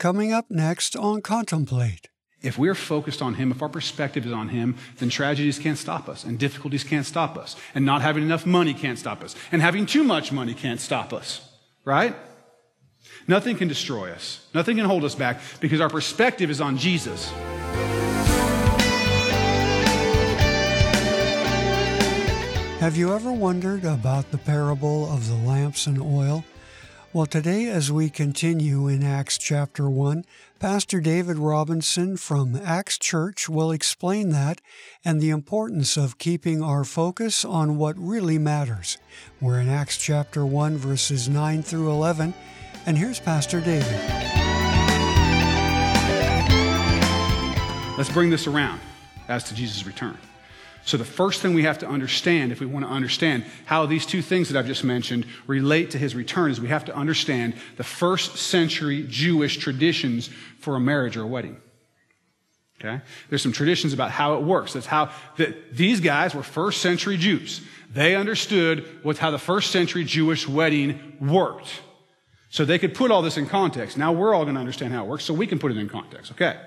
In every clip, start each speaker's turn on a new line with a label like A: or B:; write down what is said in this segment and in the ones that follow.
A: coming up next on Contemplate.
B: If we're focused on Him, if our perspective is on Him, then tragedies can't stop us, and difficulties can't stop us, and not having enough money can't stop us, and having too much money can't stop us, right? Nothing can destroy us, nothing can hold us back because our perspective is on Jesus.
A: Have you ever wondered about the parable of the lamps and oil? Well, today, as we continue in Acts chapter 1, Pastor David Robinson from Acts Church will explain that and the importance of keeping our focus on what really matters. We're in Acts chapter 1, verses 9 through 11, and here's Pastor David.
B: Let's bring this around as to Jesus' return. So, the first thing we have to understand, if we want to understand how these two things that I've just mentioned relate to his return, is we have to understand the first century Jewish traditions for a marriage or a wedding. Okay? There's some traditions about how it works. That's how the, these guys were first century Jews. They understood what, how the first century Jewish wedding worked. So they could put all this in context. Now we're all going to understand how it works, so we can put it in context. Okay.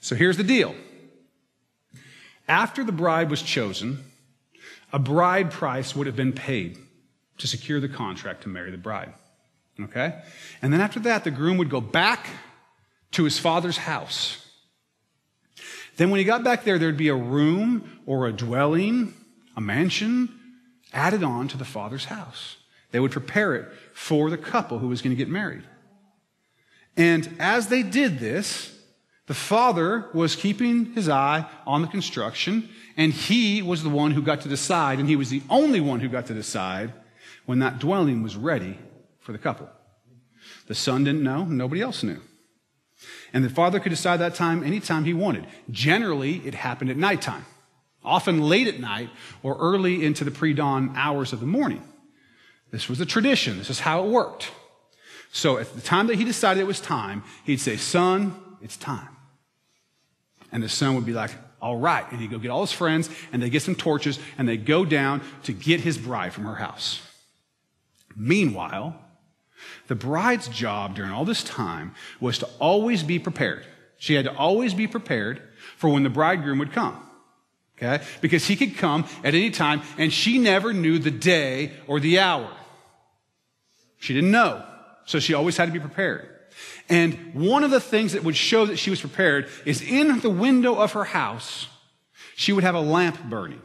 B: So here's the deal. After the bride was chosen, a bride price would have been paid to secure the contract to marry the bride. Okay? And then after that, the groom would go back to his father's house. Then, when he got back there, there'd be a room or a dwelling, a mansion added on to the father's house. They would prepare it for the couple who was going to get married. And as they did this, the father was keeping his eye on the construction, and he was the one who got to decide, and he was the only one who got to decide when that dwelling was ready for the couple. The son didn't know, nobody else knew. And the father could decide that time anytime he wanted. Generally, it happened at nighttime, often late at night or early into the pre dawn hours of the morning. This was a tradition, this is how it worked. So at the time that he decided it was time, he'd say, Son, it's time. And the son would be like, all right. And he'd go get all his friends and they get some torches and they go down to get his bride from her house. Meanwhile, the bride's job during all this time was to always be prepared. She had to always be prepared for when the bridegroom would come. Okay? Because he could come at any time and she never knew the day or the hour. She didn't know. So she always had to be prepared. And one of the things that would show that she was prepared is in the window of her house, she would have a lamp burning.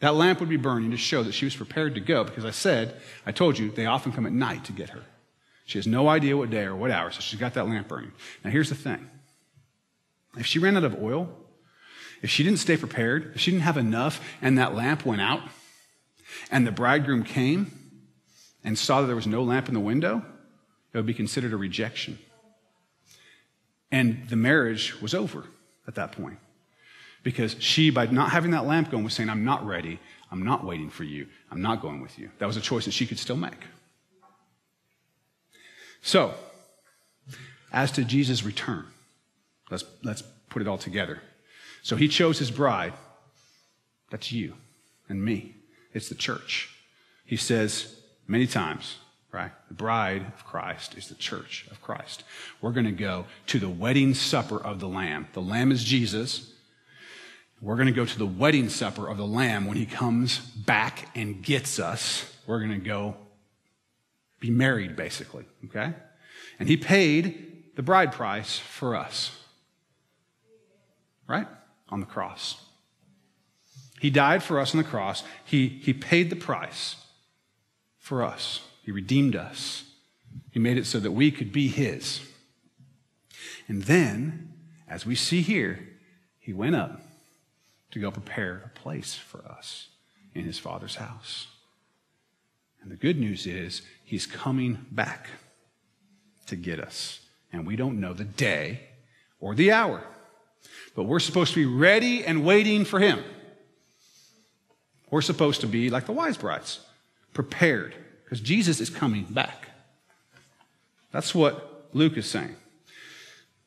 B: That lamp would be burning to show that she was prepared to go because I said, I told you, they often come at night to get her. She has no idea what day or what hour, so she's got that lamp burning. Now, here's the thing if she ran out of oil, if she didn't stay prepared, if she didn't have enough, and that lamp went out, and the bridegroom came and saw that there was no lamp in the window, it would be considered a rejection. And the marriage was over at that point. Because she, by not having that lamp going, was saying, I'm not ready. I'm not waiting for you. I'm not going with you. That was a choice that she could still make. So, as to Jesus' return, let's, let's put it all together. So he chose his bride. That's you and me. It's the church. He says many times, right? The bride of Christ is the church of Christ. We're going to go to the wedding supper of the Lamb. The Lamb is Jesus. We're going to go to the wedding supper of the Lamb when he comes back and gets us. We're going to go be married, basically, okay? And he paid the bride price for us, right? On the cross. He died for us on the cross. He, he paid the price for us. He redeemed us. He made it so that we could be His. And then, as we see here, He went up to go prepare a place for us in His Father's house. And the good news is, He's coming back to get us. And we don't know the day or the hour. But we're supposed to be ready and waiting for Him. We're supposed to be like the wise brides, prepared because Jesus is coming back. That's what Luke is saying.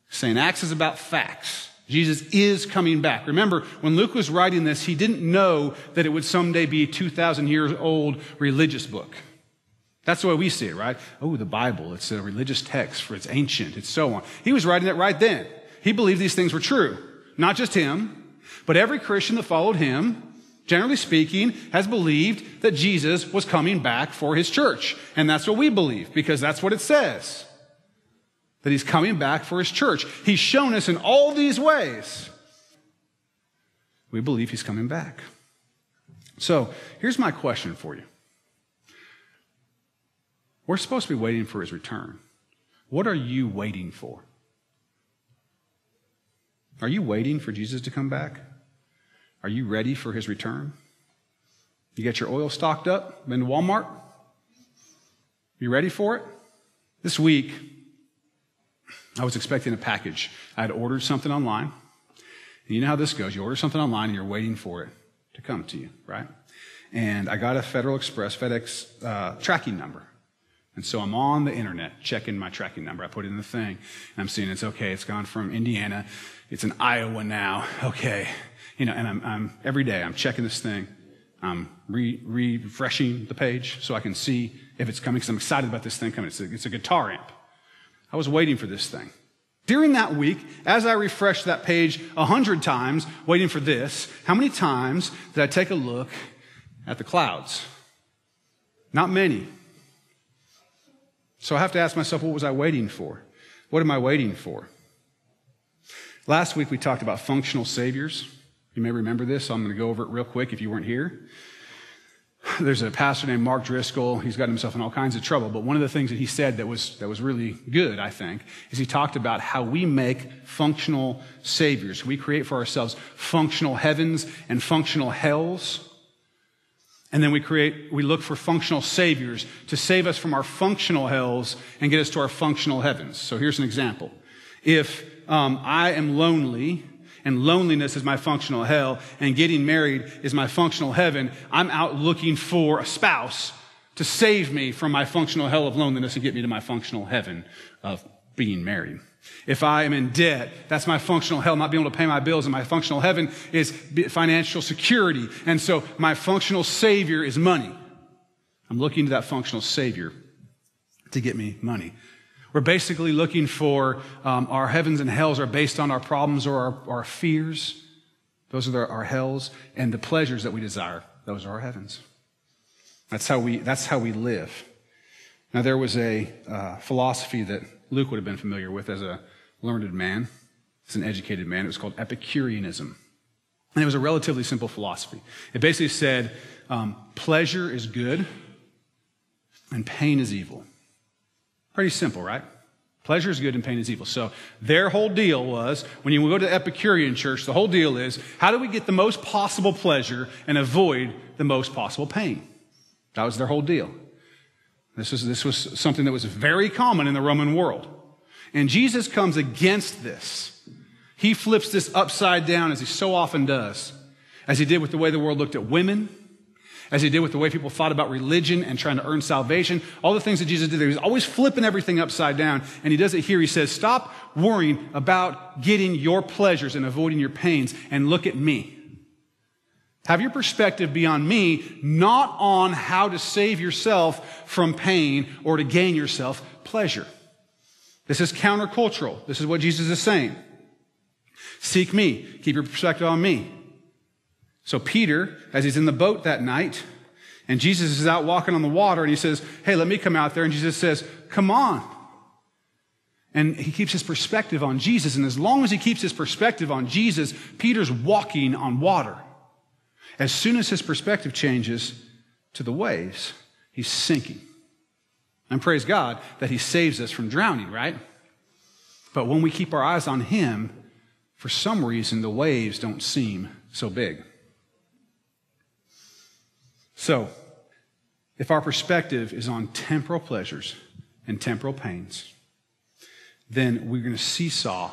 B: Saying Acts is about facts. Jesus is coming back. Remember, when Luke was writing this, he didn't know that it would someday be a 2,000 years old religious book. That's the way we see it, right? Oh, the Bible, it's a religious text for it's ancient, it's so on. He was writing it right then. He believed these things were true. Not just him, but every Christian that followed him, generally speaking, has believed that Jesus was coming back for his church. And that's what we believe, because that's what it says. That he's coming back for his church. He's shown us in all these ways. We believe he's coming back. So here's my question for you. We're supposed to be waiting for his return. What are you waiting for? Are you waiting for Jesus to come back? Are you ready for his return? You get your oil stocked up? Been to Walmart? You ready for it? This week, I was expecting a package. I had ordered something online. And you know how this goes. You order something online and you're waiting for it to come to you, right? And I got a Federal Express FedEx uh, tracking number. And so I'm on the internet checking my tracking number. I put it in the thing and I'm seeing it's okay. It's gone from Indiana. It's in Iowa now. Okay. You know, and I'm, I'm every day I'm checking this thing. I'm re- refreshing the page so I can see if it's coming because I'm excited about this thing coming. It's a, it's a guitar amp. I was waiting for this thing. During that week, as I refreshed that page a hundred times, waiting for this, how many times did I take a look at the clouds? Not many. So I have to ask myself, what was I waiting for? What am I waiting for? Last week we talked about functional saviors. You may remember this, so I'm going to go over it real quick if you weren't here. There's a pastor named Mark Driscoll. He's got himself in all kinds of trouble. But one of the things that he said that was, that was really good, I think, is he talked about how we make functional saviors. We create for ourselves functional heavens and functional hells. And then we create, we look for functional saviors to save us from our functional hells and get us to our functional heavens. So here's an example. If um, I am lonely and loneliness is my functional hell and getting married is my functional heaven, I'm out looking for a spouse to save me from my functional hell of loneliness and get me to my functional heaven of being married. If I am in debt, that's my functional hell, not being able to pay my bills. And my functional heaven is financial security. And so my functional savior is money. I'm looking to that functional savior to get me money. We're basically looking for um, our heavens and hells are based on our problems or our, our fears. Those are the, our hells. And the pleasures that we desire, those are our heavens. That's how we, that's how we live. Now, there was a uh, philosophy that Luke would have been familiar with as a learned man, as an educated man. It was called Epicureanism. And it was a relatively simple philosophy. It basically said um, pleasure is good and pain is evil. Pretty simple, right? Pleasure is good and pain is evil. So their whole deal was when you go to the Epicurean church, the whole deal is how do we get the most possible pleasure and avoid the most possible pain? That was their whole deal. This was, this was something that was very common in the Roman world. And Jesus comes against this. He flips this upside down as he so often does, as he did with the way the world looked at women, as he did with the way people thought about religion and trying to earn salvation. All the things that Jesus did, he was always flipping everything upside down. And he does it here. He says, stop worrying about getting your pleasures and avoiding your pains and look at me. Have your perspective be on me, not on how to save yourself from pain or to gain yourself pleasure. This is countercultural. This is what Jesus is saying. Seek me. Keep your perspective on me. So Peter, as he's in the boat that night, and Jesus is out walking on the water, and he says, Hey, let me come out there. And Jesus says, Come on. And he keeps his perspective on Jesus. And as long as he keeps his perspective on Jesus, Peter's walking on water. As soon as his perspective changes to the waves, he's sinking. And praise God that he saves us from drowning, right? But when we keep our eyes on him, for some reason, the waves don't seem so big. So, if our perspective is on temporal pleasures and temporal pains, then we're going to seesaw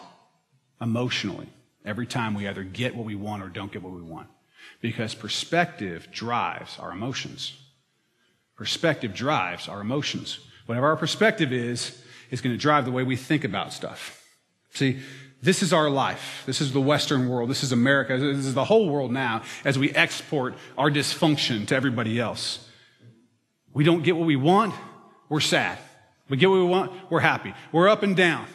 B: emotionally every time we either get what we want or don't get what we want because perspective drives our emotions. Perspective drives our emotions. Whatever our perspective is, is going to drive the way we think about stuff. See, this is our life. This is the Western world. This is America. This is the whole world now as we export our dysfunction to everybody else. We don't get what we want, we're sad. We get what we want, we're happy. We're up and down.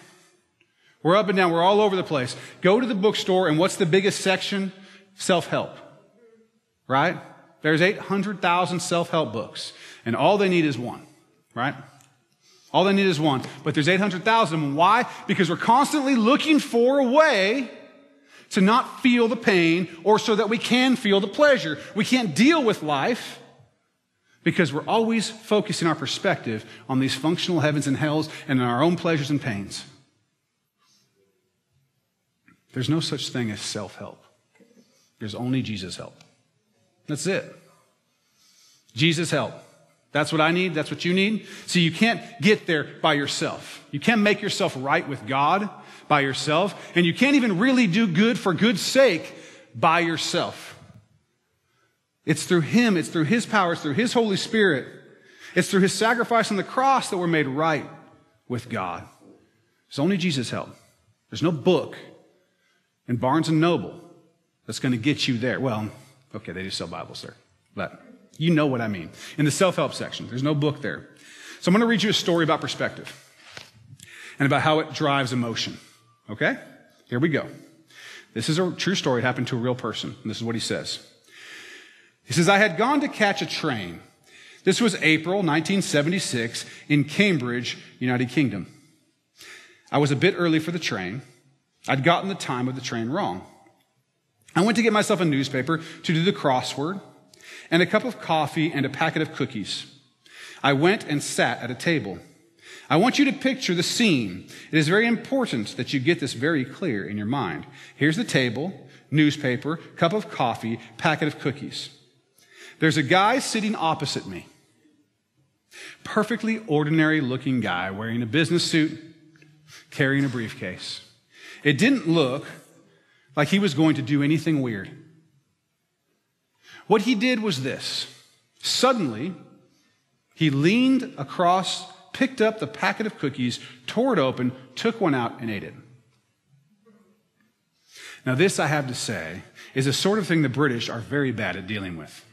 B: We're up and down. We're all over the place. Go to the bookstore, and what's the biggest section? Self help. Right? There's 800,000 self help books, and all they need is one. Right? All they need is one. But there's 800,000. Why? Because we're constantly looking for a way to not feel the pain or so that we can feel the pleasure. We can't deal with life because we're always focusing our perspective on these functional heavens and hells and on our own pleasures and pains. There's no such thing as self help, there's only Jesus' help. That's it. Jesus' help. That's what I need. That's what you need. So you can't get there by yourself. You can't make yourself right with God by yourself. And you can't even really do good for good's sake by yourself. It's through Him, it's through His power, it's through His Holy Spirit, it's through His sacrifice on the cross that we're made right with God. It's only Jesus' help. There's no book in Barnes and Noble that's going to get you there. Well, okay, they do sell Bibles there, but you know what I mean. In the self help section, there's no book there. So I'm going to read you a story about perspective and about how it drives emotion. Okay? Here we go. This is a true story. It happened to a real person. And this is what he says. He says, I had gone to catch a train. This was April 1976 in Cambridge, United Kingdom. I was a bit early for the train. I'd gotten the time of the train wrong. I went to get myself a newspaper to do the crossword and a cup of coffee and a packet of cookies. I went and sat at a table. I want you to picture the scene. It is very important that you get this very clear in your mind. Here's the table, newspaper, cup of coffee, packet of cookies. There's a guy sitting opposite me. Perfectly ordinary looking guy wearing a business suit, carrying a briefcase. It didn't look like he was going to do anything weird. What he did was this. Suddenly, he leaned across picked up the packet of cookies, tore it open, took one out, and ate it. Now, this, I have to say, is a sort of thing the British are very bad at dealing with.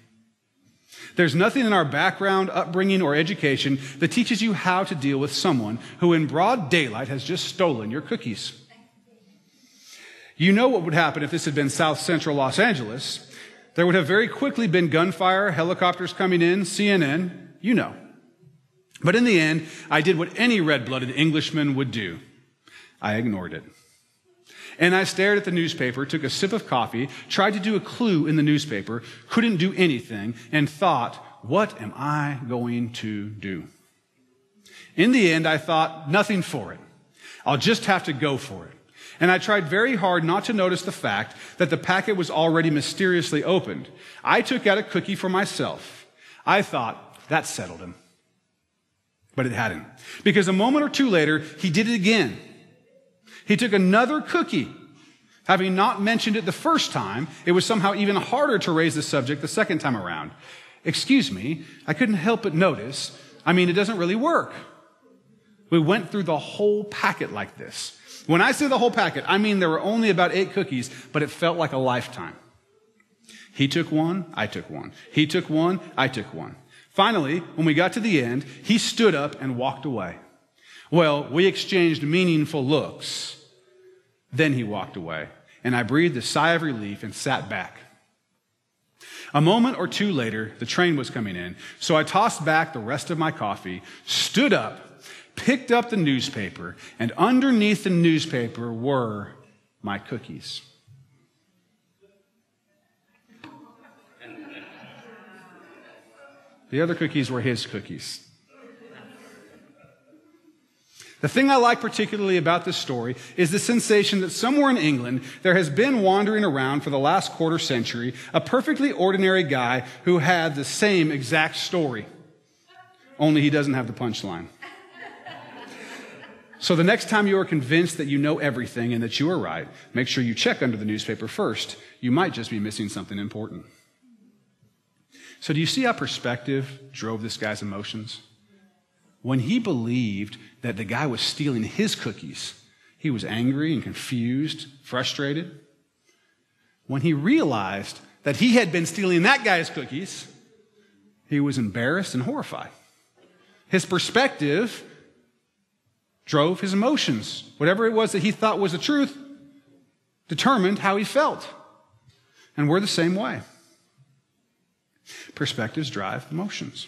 B: There's nothing in our background, upbringing, or education that teaches you how to deal with someone who, in broad daylight, has just stolen your cookies. You know what would happen if this had been South Central Los Angeles. There would have very quickly been gunfire, helicopters coming in, CNN. You know. But in the end, I did what any red blooded Englishman would do I ignored it. And I stared at the newspaper, took a sip of coffee, tried to do a clue in the newspaper, couldn't do anything, and thought, what am I going to do? In the end, I thought, nothing for it. I'll just have to go for it. And I tried very hard not to notice the fact that the packet was already mysteriously opened. I took out a cookie for myself. I thought, that settled him. But it hadn't. Because a moment or two later, he did it again. He took another cookie. Having not mentioned it the first time, it was somehow even harder to raise the subject the second time around. Excuse me, I couldn't help but notice. I mean, it doesn't really work. We went through the whole packet like this. When I say the whole packet, I mean there were only about eight cookies, but it felt like a lifetime. He took one, I took one. He took one, I took one. Finally, when we got to the end, he stood up and walked away. Well, we exchanged meaningful looks. Then he walked away, and I breathed a sigh of relief and sat back. A moment or two later, the train was coming in, so I tossed back the rest of my coffee, stood up, picked up the newspaper, and underneath the newspaper were my cookies. The other cookies were his cookies. The thing I like particularly about this story is the sensation that somewhere in England there has been wandering around for the last quarter century a perfectly ordinary guy who had the same exact story, only he doesn't have the punchline. So the next time you are convinced that you know everything and that you are right, make sure you check under the newspaper first. You might just be missing something important. So, do you see how perspective drove this guy's emotions? When he believed that the guy was stealing his cookies, he was angry and confused, frustrated. When he realized that he had been stealing that guy's cookies, he was embarrassed and horrified. His perspective drove his emotions. Whatever it was that he thought was the truth determined how he felt. And we're the same way. Perspectives drive emotions.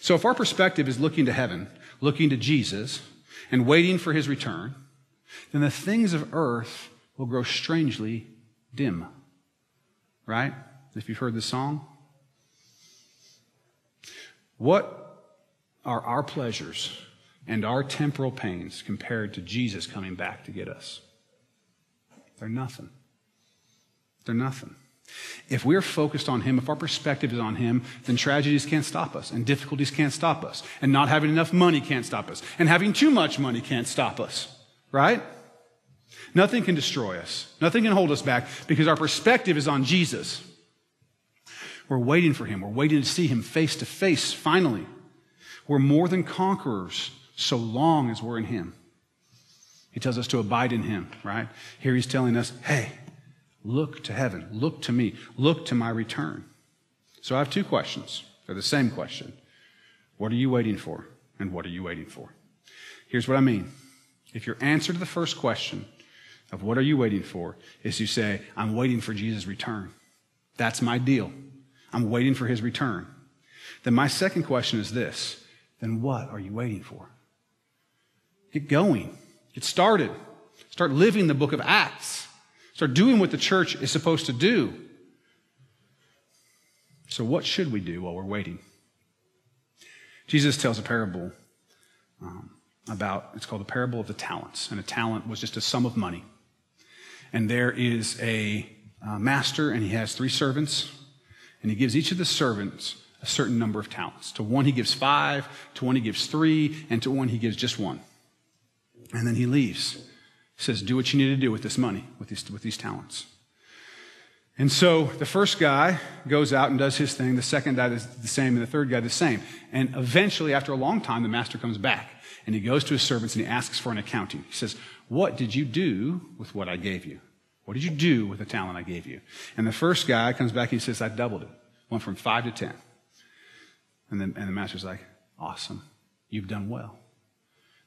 B: So if our perspective is looking to heaven, looking to Jesus, and waiting for his return, then the things of earth will grow strangely dim. Right? If you've heard the song. What are our pleasures and our temporal pains compared to Jesus coming back to get us? They're nothing. They're nothing. If we're focused on Him, if our perspective is on Him, then tragedies can't stop us, and difficulties can't stop us, and not having enough money can't stop us, and having too much money can't stop us, right? Nothing can destroy us. Nothing can hold us back because our perspective is on Jesus. We're waiting for Him. We're waiting to see Him face to face, finally. We're more than conquerors so long as we're in Him. He tells us to abide in Him, right? Here He's telling us, hey, Look to heaven. Look to me. Look to my return. So I have two questions. They're the same question. What are you waiting for? And what are you waiting for? Here's what I mean. If your answer to the first question of what are you waiting for is you say, I'm waiting for Jesus' return. That's my deal. I'm waiting for his return. Then my second question is this. Then what are you waiting for? Get going. Get started. Start living the book of Acts. Start doing what the church is supposed to do. So, what should we do while we're waiting? Jesus tells a parable um, about, it's called the parable of the talents. And a talent was just a sum of money. And there is a uh, master, and he has three servants. And he gives each of the servants a certain number of talents. To one, he gives five. To one, he gives three. And to one, he gives just one. And then he leaves says, Do what you need to do with this money, with these, with these talents. And so the first guy goes out and does his thing. The second guy does the same, and the third guy the same. And eventually, after a long time, the master comes back and he goes to his servants and he asks for an accounting. He says, What did you do with what I gave you? What did you do with the talent I gave you? And the first guy comes back and he says, I doubled it. Went from five to ten. And, then, and the master's like, Awesome. You've done well.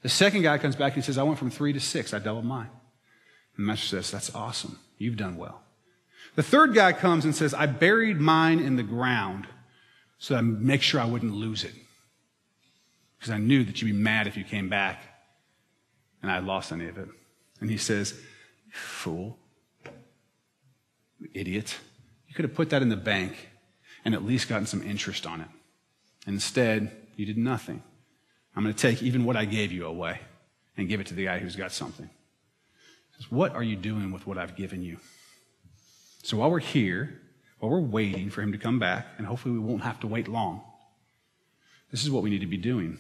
B: The second guy comes back and he says, I went from three to six. I doubled mine. And the master says, That's awesome. You've done well. The third guy comes and says, I buried mine in the ground so I make sure I wouldn't lose it. Because I knew that you'd be mad if you came back and I lost any of it. And he says, Fool, idiot. You could have put that in the bank and at least gotten some interest on it. Instead, you did nothing. I'm going to take even what I gave you away and give it to the guy who's got something. Says, what are you doing with what I've given you? So while we're here, while we're waiting for him to come back, and hopefully we won't have to wait long, this is what we need to be doing.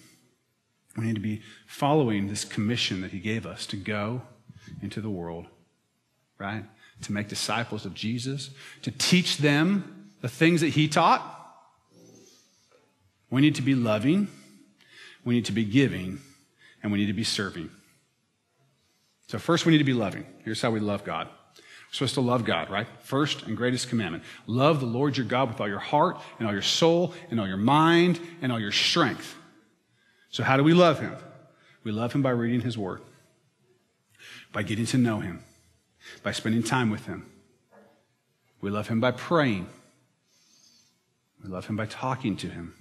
B: We need to be following this commission that he gave us to go into the world, right? To make disciples of Jesus, to teach them the things that he taught. We need to be loving we need to be giving, and we need to be serving. So, first, we need to be loving. Here's how we love God. We're supposed to love God, right? First and greatest commandment love the Lord your God with all your heart, and all your soul, and all your mind, and all your strength. So, how do we love Him? We love Him by reading His Word, by getting to know Him, by spending time with Him. We love Him by praying. We love Him by talking to Him.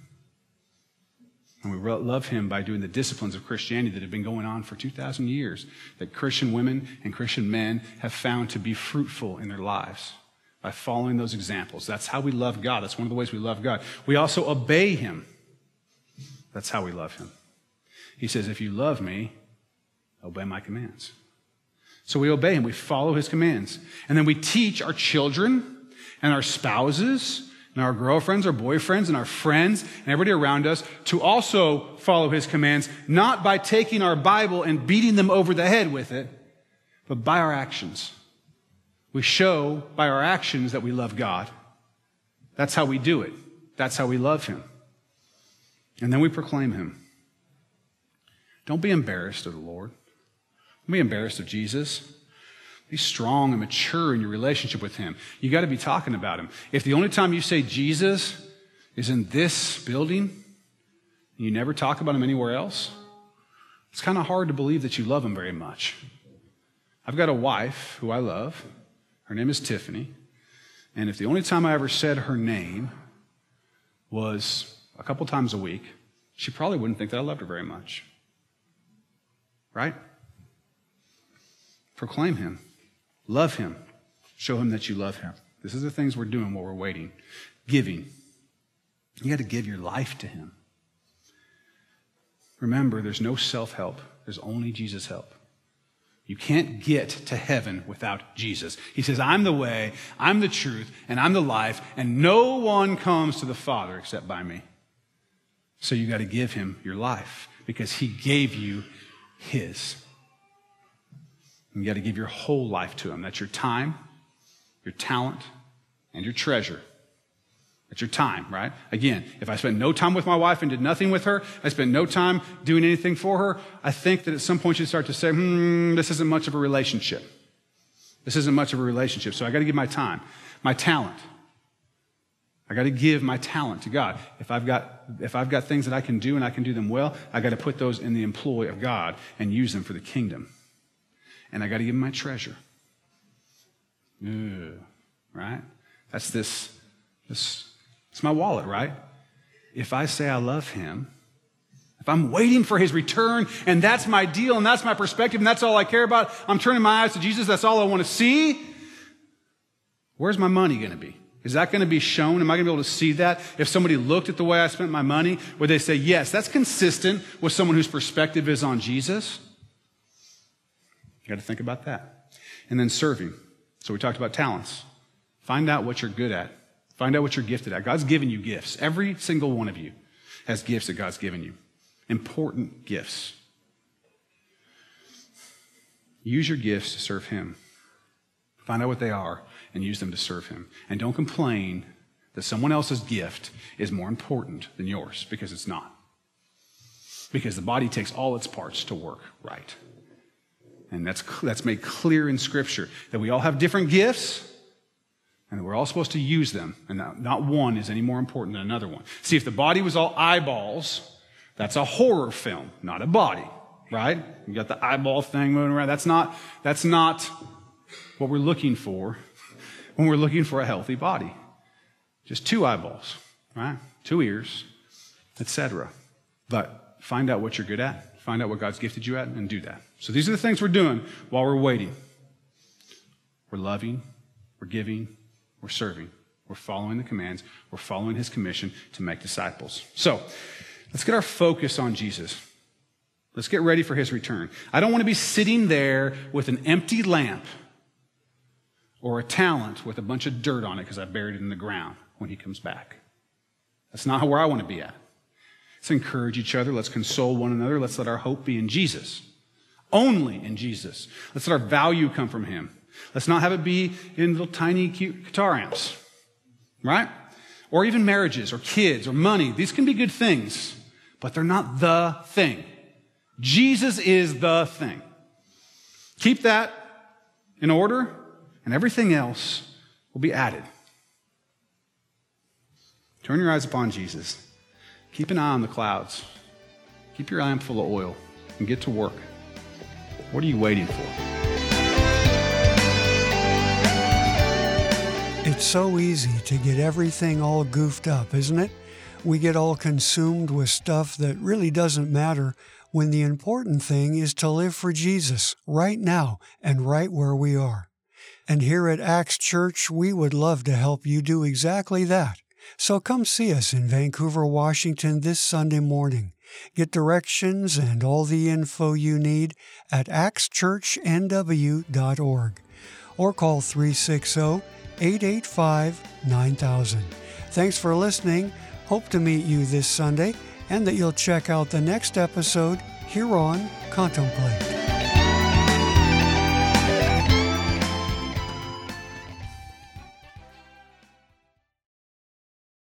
B: And we love him by doing the disciplines of Christianity that have been going on for 2,000 years, that Christian women and Christian men have found to be fruitful in their lives by following those examples. That's how we love God. That's one of the ways we love God. We also obey him. That's how we love him. He says, If you love me, obey my commands. So we obey him, we follow his commands. And then we teach our children and our spouses and our girlfriends, our boyfriends, and our friends, and everybody around us to also follow his commands, not by taking our Bible and beating them over the head with it, but by our actions. We show by our actions that we love God. That's how we do it. That's how we love him. And then we proclaim him. Don't be embarrassed of the Lord. Don't be embarrassed of Jesus. Be strong and mature in your relationship with Him. You got to be talking about Him. If the only time you say Jesus is in this building, and you never talk about him anywhere else, it's kind of hard to believe that you love him very much. I've got a wife who I love. Her name is Tiffany. And if the only time I ever said her name was a couple times a week, she probably wouldn't think that I loved her very much. Right? Proclaim him. Love him. Show him that you love him. This is the things we're doing while we're waiting. Giving. You got to give your life to him. Remember, there's no self help, there's only Jesus' help. You can't get to heaven without Jesus. He says, I'm the way, I'm the truth, and I'm the life, and no one comes to the Father except by me. So you got to give him your life because he gave you his. You got to give your whole life to him. That's your time, your talent, and your treasure. That's your time, right? Again, if I spend no time with my wife and did nothing with her, I spend no time doing anything for her, I think that at some point you start to say, hmm, this isn't much of a relationship. This isn't much of a relationship. So I got to give my time, my talent. I got to give my talent to God. If I've got, if I've got things that I can do and I can do them well, I got to put those in the employ of God and use them for the kingdom. And I got to give him my treasure. Right? That's this, this it's my wallet, right? If I say I love him, if I'm waiting for his return and that's my deal and that's my perspective and that's all I care about, I'm turning my eyes to Jesus, that's all I want to see, where's my money going to be? Is that going to be shown? Am I going to be able to see that? If somebody looked at the way I spent my money, would they say, yes, that's consistent with someone whose perspective is on Jesus? You got to think about that. And then serving. So we talked about talents. Find out what you're good at. Find out what you're gifted at. God's given you gifts. Every single one of you has gifts that God's given you. Important gifts. Use your gifts to serve Him. Find out what they are and use them to serve Him. And don't complain that someone else's gift is more important than yours because it's not. Because the body takes all its parts to work right. And that's, that's made clear in Scripture that we all have different gifts and we're all supposed to use them, and not one is any more important than another one. See, if the body was all eyeballs, that's a horror film, not a body, right? You got the eyeball thing moving around. That's not, that's not what we're looking for when we're looking for a healthy body. Just two eyeballs, right? Two ears, etc. But find out what you're good at, find out what God's gifted you at, and do that. So these are the things we're doing while we're waiting. We're loving, we're giving, we're serving. We're following the commands. We're following his commission to make disciples. So let's get our focus on Jesus. Let's get ready for his return. I don't want to be sitting there with an empty lamp or a talent with a bunch of dirt on it because I buried it in the ground when he comes back. That's not where I want to be at. Let's encourage each other. Let's console one another. Let's let our hope be in Jesus. Only in Jesus. Let's let our value come from him. Let's not have it be in little tiny cute guitar amps, right? Or even marriages or kids or money. These can be good things, but they're not the thing. Jesus is the thing. Keep that in order, and everything else will be added. Turn your eyes upon Jesus. Keep an eye on the clouds. Keep your lamp full of oil and get to work. What are you waiting for?
A: It's so easy to get everything all goofed up, isn't it? We get all consumed with stuff that really doesn't matter when the important thing is to live for Jesus right now and right where we are. And here at Acts Church, we would love to help you do exactly that. So come see us in Vancouver, Washington this Sunday morning. Get directions and all the info you need at axchurchnw.org or call 360 885 9000. Thanks for listening. Hope to meet you this Sunday and that you'll check out the next episode here on Contemplate.